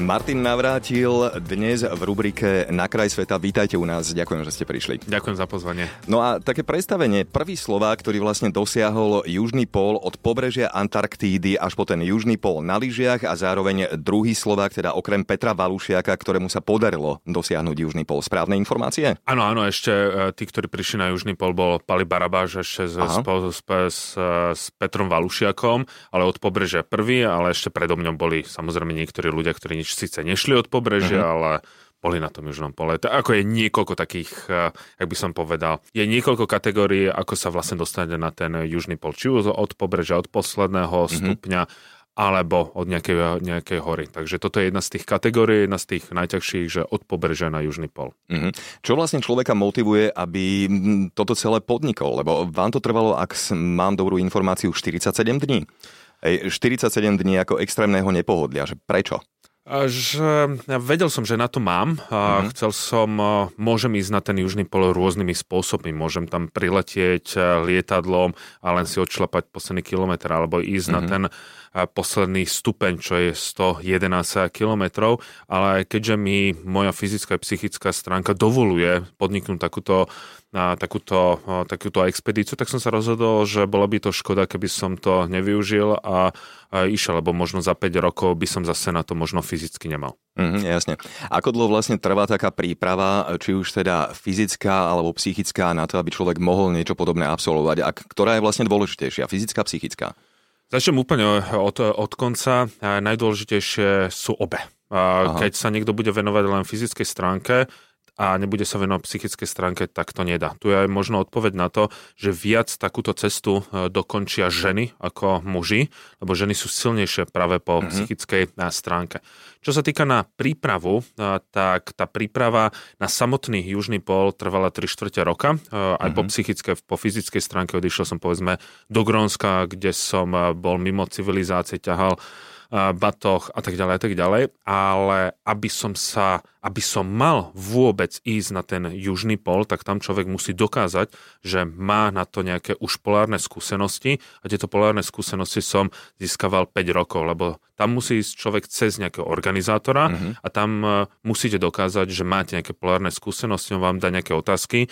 Martin Navrátil dnes v rubrike Na kraj sveta. Vítajte u nás, ďakujem, že ste prišli. Ďakujem za pozvanie. No a také predstavenie. Prvý Slovák, ktorý vlastne dosiahol južný pól od pobrežia Antarktídy až po ten južný pól na lyžiach a zároveň druhý Slovák, teda okrem Petra Valušiaka, ktorému sa podarilo dosiahnuť južný pól. Správne informácie? Áno, áno, ešte e, tí, ktorí prišli na južný pól, bol Pali Barabáš ešte s, s, s, s, s Petrom Valušiakom, ale od pobrežia prvý, ale ešte predo mňom boli samozrejme niektorí ľudia, ktorí nič síce nešli od pobrežia, uh-huh. ale boli na tom južnom pole. To ako je niekoľko takých, eh, jak by som povedal, je niekoľko kategórií, ako sa vlastne dostane na ten južný pol. Či od pobrežia, od posledného uh-huh. stupňa, alebo od nejakej, nejakej hory. Takže toto je jedna z tých kategórií, jedna z tých najťažších, že od pobrežia na južný pol. Uh-huh. Čo vlastne človeka motivuje, aby toto celé podnikol? Lebo vám to trvalo, ak mám dobrú informáciu, 47 dní. 47 dní ako extrémneho nepohodlia. Že prečo? Že vedel som, že na to mám a mm-hmm. chcel som, môžem ísť na ten južný pol rôznymi spôsobmi. Môžem tam priletieť lietadlom a len si odšlapať posledný kilometr, alebo ísť mm-hmm. na ten posledný stupeň, čo je 111 kilometrov, ale keďže mi moja fyzická a psychická stránka dovoluje podniknúť takúto takúto, takúto expedíciu, tak som sa rozhodol, že bola by to škoda, keby som to nevyužil a, a išiel, lebo možno za 5 rokov by som zase na to možno fyzicky nemal. Mm, jasne. Ako dlho vlastne trvá taká príprava, či už teda fyzická alebo psychická, na to, aby človek mohol niečo podobné absolvovať? A ktorá je vlastne dôležitejšia, fyzická, psychická? Začnem úplne od, od konca. Najdôležitejšie sú obe. Aha. Keď sa niekto bude venovať len fyzickej stránke, a nebude sa venovať psychickej stránke, tak to nedá. Tu je možno odpoveď na to, že viac takúto cestu e, dokončia ženy ako muži, lebo ženy sú silnejšie práve po mm-hmm. psychickej e, stránke. Čo sa týka na prípravu, e, tak tá príprava na samotný južný pol trvala 3 čtvrte roka. Aj mm-hmm. po psychickej, po fyzickej stránke odišiel som povedzme do Grónska, kde som bol mimo civilizácie, ťahal batoch a tak ďalej a tak ďalej, ale aby som sa, aby som mal vôbec ísť na ten južný pol, tak tam človek musí dokázať, že má na to nejaké už polárne skúsenosti. A tieto polárne skúsenosti som získaval 5 rokov, lebo tam musí ísť človek cez nejakého organizátora mm-hmm. a tam e, musíte dokázať, že máte nejaké polárne skúsenosti, on vám dá nejaké otázky,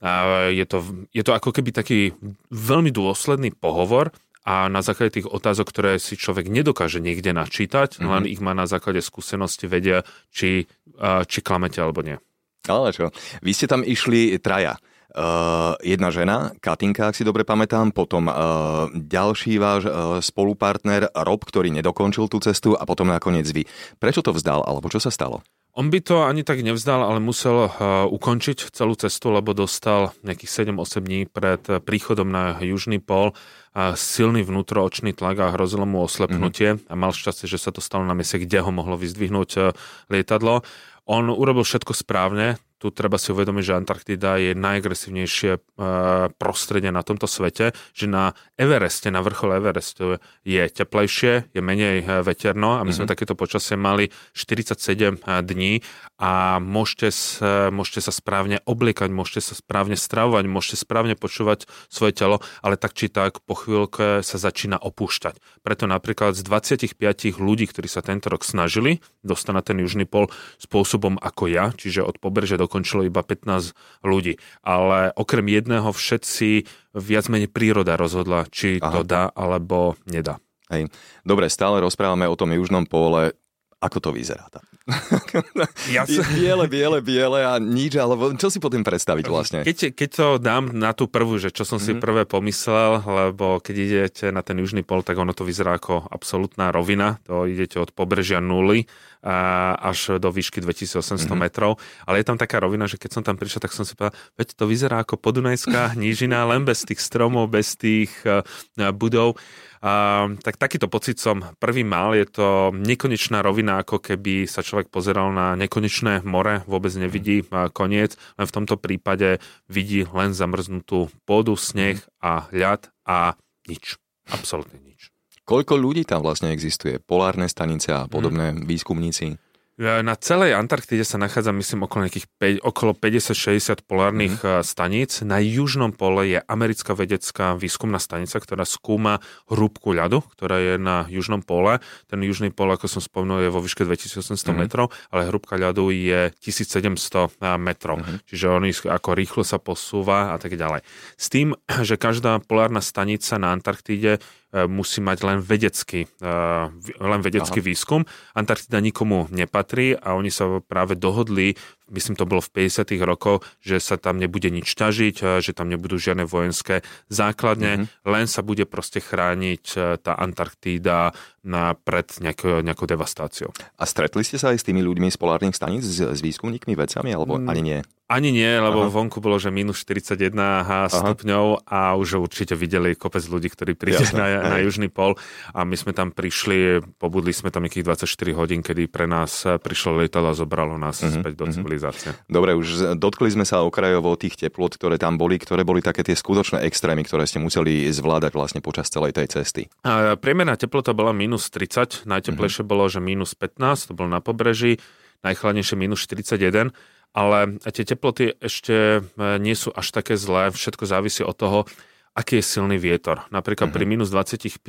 a je to, je to ako keby taký veľmi dôsledný pohovor a na základe tých otázok, ktoré si človek nedokáže niekde načítať, mm-hmm. len ich má na základe skúsenosti vedia, či, či klamete alebo nie. Ale čo, vy ste tam išli traja. Uh, jedna žena, Katinka, ak si dobre pamätám, potom uh, ďalší váš uh, spolupartner Rob, ktorý nedokončil tú cestu a potom nakoniec vy. Prečo to vzdal, alebo čo sa stalo? On by to ani tak nevzdal, ale musel uh, ukončiť celú cestu, lebo dostal nejakých 7-8 dní pred príchodom na južný pol silný vnútroočný tlak a hrozilo mu oslepnutie mm-hmm. a mal šťastie, že sa to stalo na mieste, kde ho mohlo vyzdvihnúť uh, lietadlo. On urobil všetko správne, tu treba si uvedomiť, že Antarktida je najagresívnejšie e, prostredie na tomto svete, že na Evereste, na vrchole Everestu je teplejšie, je menej e, veterno a my mm-hmm. sme mhm. takéto počasie mali 47 e, dní a môžete sa, môžete sa správne obliekať, môžete sa správne stravovať, môžete správne počúvať svoje telo, ale tak či tak po chvíľke sa začína opúšťať. Preto napríklad z 25 ľudí, ktorí sa tento rok snažili dostať na ten južný pol spôsobom ako ja, čiže od pobrežia do dokončilo iba 15 ľudí. Ale okrem jedného všetci viac menej príroda rozhodla, či Aha. to dá alebo nedá. Hej. Dobre, stále rozprávame o tom južnom pole. Ako to vyzerá tam? Ja sa... biele, biele, biele a nič, alebo čo si potom predstaviť vlastne? Keď, keď to dám na tú prvú, že čo som mm-hmm. si mhm. prvé pomyslel, lebo keď idete na ten južný pol, tak ono to vyzerá ako absolútna rovina. To idete od pobrežia nuly a až do výšky 2800 mm-hmm. metrov. Ale je tam taká rovina, že keď som tam prišiel, tak som si povedal, veď to vyzerá ako podunajská nížina, len bez tých stromov, bez tých uh, budov. Tak takýto pocit som prvý mal, je to nekonečná rovina, ako keby sa človek pozeral na nekonečné more, vôbec nevidí koniec, len v tomto prípade vidí len zamrznutú pôdu, sneh a ľad a nič. Absolutne nič. Koľko ľudí tam vlastne existuje? Polárne stanice a podobné mm. výskumníci? Na celej Antarktíde sa nachádza, myslím, okolo nejakých 5, okolo 50-60 polárnych mm. staníc. Na južnom pole je americká vedecká výskumná stanica, ktorá skúma hrúbku ľadu, ktorá je na južnom pole. Ten južný pol, ako som spomenul, je vo výške 2800 mm. metrov, ale hrúbka ľadu je 1700 metrov. Mm. Čiže on ako rýchlo sa posúva a tak ďalej. S tým, že každá polárna stanica na Antarktíde E, musí mať len vedecký, e, len vedecký Aha. výskum. Antarktida nikomu nepatrí a oni sa práve dohodli, myslím to bolo v 50. rokoch, že sa tam nebude nič ťažiť, e, že tam nebudú žiadne vojenské základne, mm-hmm. len sa bude proste chrániť tá Antarktída na, pred nejakou, nejakou devastáciou. A stretli ste sa aj s tými ľuďmi z polárnych staníc, s, s výskumníkmi, vedcami, alebo mm. ani nie? Ani nie, lebo Aha. vonku bolo, že minus 41 stupňov a už určite videli kopec ľudí, ktorí príde na, na južný pol a my sme tam prišli, pobudli sme tam nejakých 24 hodín, kedy pre nás prišlo lietadlo a zobralo nás uh-huh, späť do uh-huh. Civilizácie. Dobre, už dotkli sme sa okrajovo tých teplot, ktoré tam boli, ktoré boli také tie skutočné extrémy, ktoré ste museli zvládať vlastne počas celej tej cesty. A priemerná teplota bola minus 30, najteplejšie uh-huh. bolo, že minus 15, to bolo na pobreží, najchladnejšie minus 41 ale tie teploty ešte e, nie sú až také zlé, všetko závisí od toho, aký je silný vietor. Napríklad uh-huh. pri minus 25,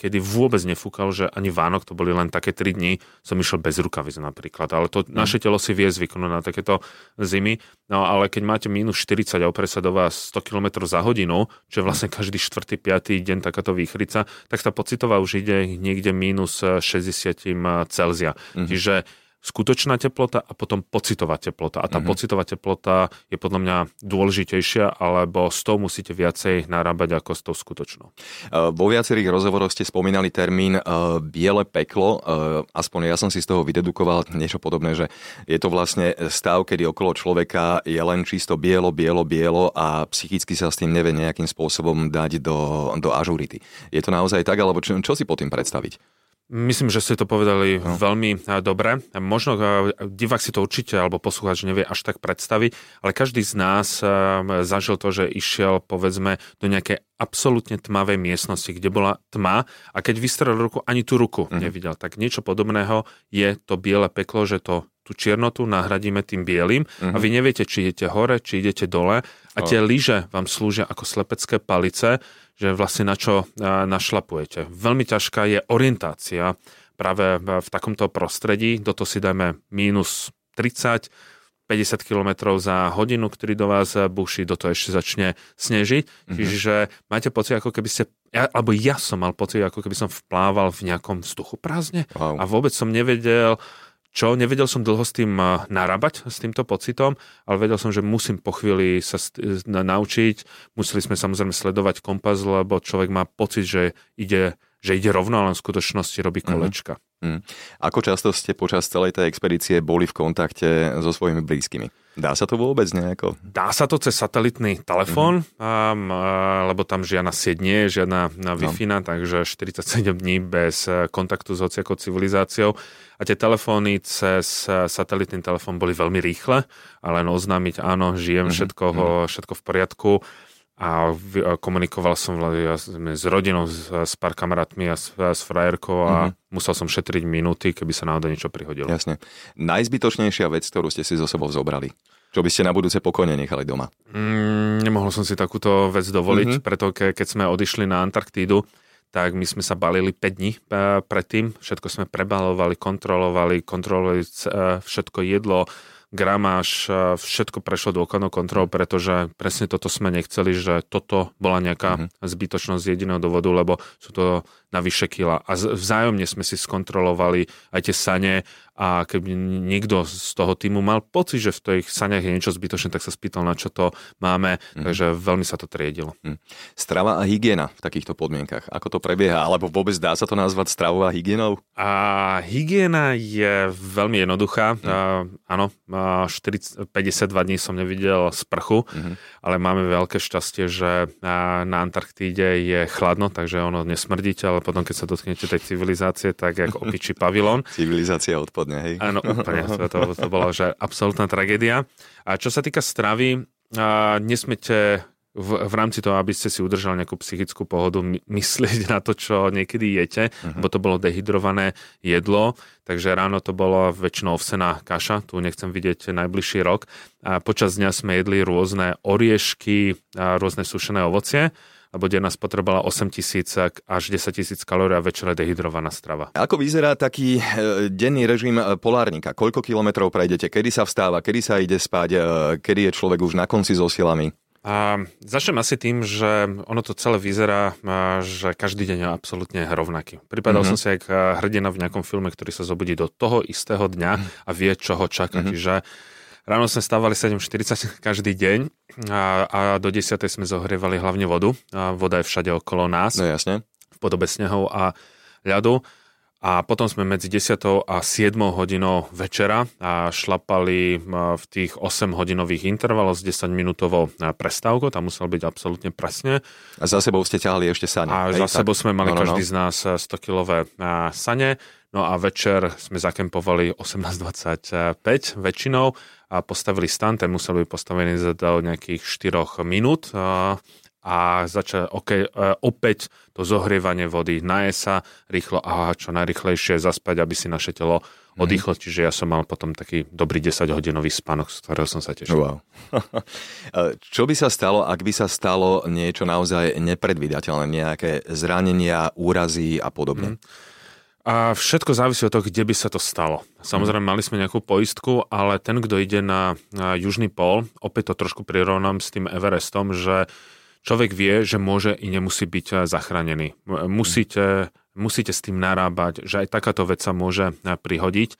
kedy vôbec nefúkal, že ani Vánok, to boli len také 3 dní, som išiel bez rukavic napríklad. Ale to uh-huh. naše telo si vie zvyknúť na takéto zimy. No ale keď máte minus 40 a opre sa do vás 100 km za hodinu, čo je vlastne každý 4. 5. deň takáto výchrica, tak tá pocitová už ide niekde minus 60 Celzia. Uh-huh. Čiže skutočná teplota a potom pocitová teplota. A tá mm-hmm. pocitová teplota je podľa mňa dôležitejšia, alebo s tou musíte viacej narábať ako s tou skutočnou. Vo viacerých rozhovoroch ste spomínali termín biele peklo, aspoň ja som si z toho vydedukoval niečo podobné, že je to vlastne stav, kedy okolo človeka je len čisto bielo, bielo, bielo a psychicky sa s tým nevie nejakým spôsobom dať do, do ažurity. Je to naozaj tak, alebo čo, čo si po tým predstaviť? Myslím, že ste to povedali no. veľmi eh, dobre. Možno eh, divák si to určite alebo poslucháč nevie až tak predstaviť, ale každý z nás eh, zažil to, že išiel povedzme do nejakej absolútne tmavej miestnosti, kde bola tma a keď vystrel ruku, ani tú ruku mm. nevidel. Tak niečo podobného je to biele peklo, že to tú čiernotu nahradíme tým bielým mm-hmm. a vy neviete, či idete hore, či idete dole a tie lyže vám slúžia ako slepecké palice, že vlastne na čo našlapujete. Veľmi ťažká je orientácia práve v takomto prostredí. Do toho si dajme mínus 30, 50 km za hodinu, ktorý do vás buší, do toho ešte začne snežiť. Mm-hmm. Čiže máte pocit, ako keby ste, ja, alebo ja som mal pocit, ako keby som vplával v nejakom vzduchu prázdne wow. a vôbec som nevedel, čo nevedel som dlho s tým eh, narábať, s týmto pocitom, ale vedel som, že musím po chvíli sa st- naučiť. Museli sme samozrejme sledovať kompas, lebo človek má pocit, že ide, že ide rovno, ale v skutočnosti robí mhm. kolečka. Mm-hmm. Mm. Ako často ste počas celej tej expedície boli v kontakte so svojimi blízkymi? Dá sa to vôbec nejako? Dá sa to cez satelitný telefón, mm-hmm. lebo tam žiadna sieť nie je, žiadna Wi-Fi, no. takže 47 dní bez eh, kontaktu s hociakou civilizáciou. A tie telefóny cez eh, satelitný telefón boli veľmi rýchle, ale len oznámiť, áno, žijem, mm-hmm. všetko, mm-hmm. všetko v poriadku a komunikoval som s rodinou, s, s pár kamarátmi a s, s frajerkou a mm-hmm. musel som šetriť minúty, keby sa náhodou niečo prihodilo. Jasne. Najzbytočnejšia vec, ktorú ste si zo sebou zobrali? Čo by ste na budúce pokojne nechali doma? Mm, nemohol som si takúto vec dovoliť, mm-hmm. preto ke, keď sme odišli na Antarktídu, tak my sme sa balili 5 dní e, predtým. Všetko sme prebalovali, kontrolovali, kontrolovali e, všetko jedlo, gramáž, všetko prešlo dôkladnou kontrolou, pretože presne toto sme nechceli, že toto bola nejaká mm-hmm. zbytočnosť z jediného dôvodu, lebo sú to na kila. A vzájomne sme si skontrolovali aj tie sane a keby niekto z toho týmu mal pocit, že v tých saniach je niečo zbytočné, tak sa spýtal, na čo to máme, mm. takže veľmi sa to triedilo. Mm. Strava a hygiena v takýchto podmienkach, ako to prebieha, alebo vôbec dá sa to nazvať stravou a hygienou? A hygiena je veľmi jednoduchá. Mm. A, áno, 40, 52 dní som nevidel sprchu, mm. ale máme veľké šťastie, že na Antarktíde je chladno, takže ono nesmrdíte, ale potom keď sa dotknete tej civilizácie, tak ako opičí pavilón. Civilizácia odpadne úplne, hej. Áno, úplne. To, to, bola že absolútna tragédia. A čo sa týka stravy, a nesmete v, v rámci toho, aby ste si udržali nejakú psychickú pohodu, my, myslieť na to, čo niekedy jete, uh-huh. bo to bolo dehydrované jedlo, takže ráno to bolo väčšinou ovsená kaša, tu nechcem vidieť najbližší rok. A počas dňa sme jedli rôzne oriešky, a rôzne sušené ovocie lebo denná spotreba 8 tisíc až 10 tisíc kalórií a večera dehydrovaná strava. Ako vyzerá taký e, denný režim e, polárnika? Koľko kilometrov prejdete? Kedy sa vstáva? Kedy sa ide spať? E, kedy je človek už na konci so silami? A začnem asi tým, že ono to celé vyzerá, že každý deň je absolútne rovnaký. Pripadal mm-hmm. som si aj hrdina v nejakom filme, ktorý sa zobudí do toho istého dňa a vie, čo ho čaká. Mm-hmm. Čiže ráno sme stávali 7.40 každý deň a, a do 10. sme zohrievali hlavne vodu. A voda je všade okolo nás. No jasne. V podobe snehov a ľadu a potom sme medzi 10. a 7 hodinou večera a šlapali v tých 8 hodinových intervaloch s 10 minútovou prestávkou, tam musel byť absolútne presne. A za sebou ste ťahali ešte sane. A hej, za sebou sme mali no, no, no. každý z nás 100-kilové sane, no a večer sme zakempovali 18.25 väčšinou a postavili stan, ten musel byť postavený do nejakých 4 minút a začať okay, e, opäť to zohrievanie vody, naje sa rýchlo a čo najrychlejšie zaspať, aby si naše telo mhm. oddychlo. Mm. Čiže ja som mal potom taký dobrý 10-hodinový spánok, z ktorého som sa tešil. Wow. Čo by sa stalo, ak by sa stalo niečo naozaj nepredvídateľné, nejaké zranenia, úrazy a podobne? Mm. A všetko závisí od toho, kde by sa to stalo. Samozrejme, mali sme nejakú poistku, ale ten, kto ide na, na južný pol, opäť to trošku prirovnám s tým Everestom, že človek vie, že môže i nemusí byť eh, zachránený. Musíte, musíte s tým narábať, že aj takáto vec sa môže eh, prihodiť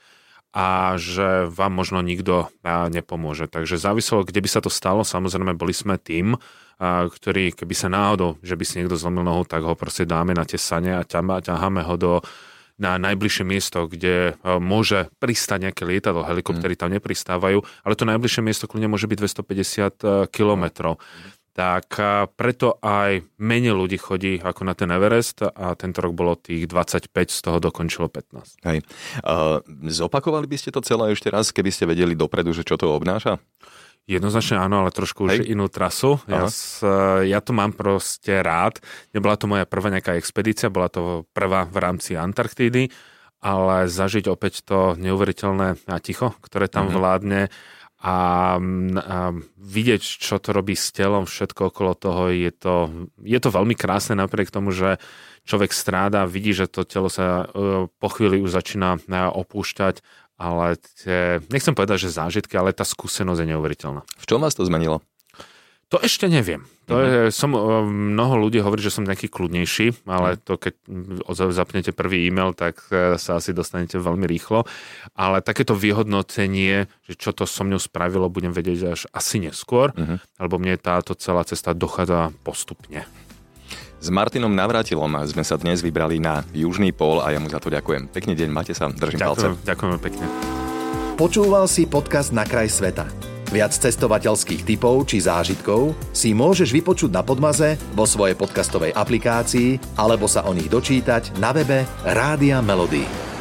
a že vám možno nikto eh, nepomôže. Takže záviselo, kde by sa to stalo. Samozrejme, boli sme tým, ktorý, keby sa náhodou, že by si niekto zlomil nohu, tak ho proste dáme na tie sane a ťaháme ho do na najbližšie miesto, kde môže pristať nejaké lietadlo, helikoptery mm. tam nepristávajú, ale to najbližšie miesto kľudne môže byť 250 kilometrov tak preto aj menej ľudí chodí ako na ten Everest a tento rok bolo tých 25, z toho dokončilo 15. Hej. Uh, zopakovali by ste to celé ešte raz, keby ste vedeli dopredu, že čo to obnáša? Jednoznačne áno, ale trošku Hej. už inú trasu. Ja, s, ja to mám proste rád. Nebola to moja prvá nejaká expedícia, bola to prvá v rámci Antarktídy, ale zažiť opäť to neuveriteľné ticho, ktoré tam mm-hmm. vládne a, a vidieť, čo to robí s telom, všetko okolo toho, je to, je to veľmi krásne napriek tomu, že človek stráda, vidí, že to telo sa uh, po chvíli už začína uh, opúšťať, ale tie, nechcem povedať, že zážitky, ale tá skúsenosť je neuveriteľná. V čom vás to zmenilo? To ešte neviem. To je, mhm. som, mnoho ľudí hovorí, že som nejaký kľudnejší, ale mhm. to keď zapnete prvý e-mail, tak e, sa asi dostanete veľmi rýchlo. Ale takéto vyhodnotenie, že čo to so mňou spravilo, budem vedieť až asi neskôr, uh-huh. lebo mne táto celá cesta dochádza postupne. S Martinom Navratilom sme sa dnes vybrali na Južný pól a ja mu za to ďakujem. Pekný deň, máte sa, držím ďakujem, palce. Ďakujem pekne. Počúval si podcast Na kraj sveta. Viac cestovateľských typov či zážitkov si môžeš vypočuť na Podmaze vo svojej podcastovej aplikácii alebo sa o nich dočítať na webe Rádia Melody.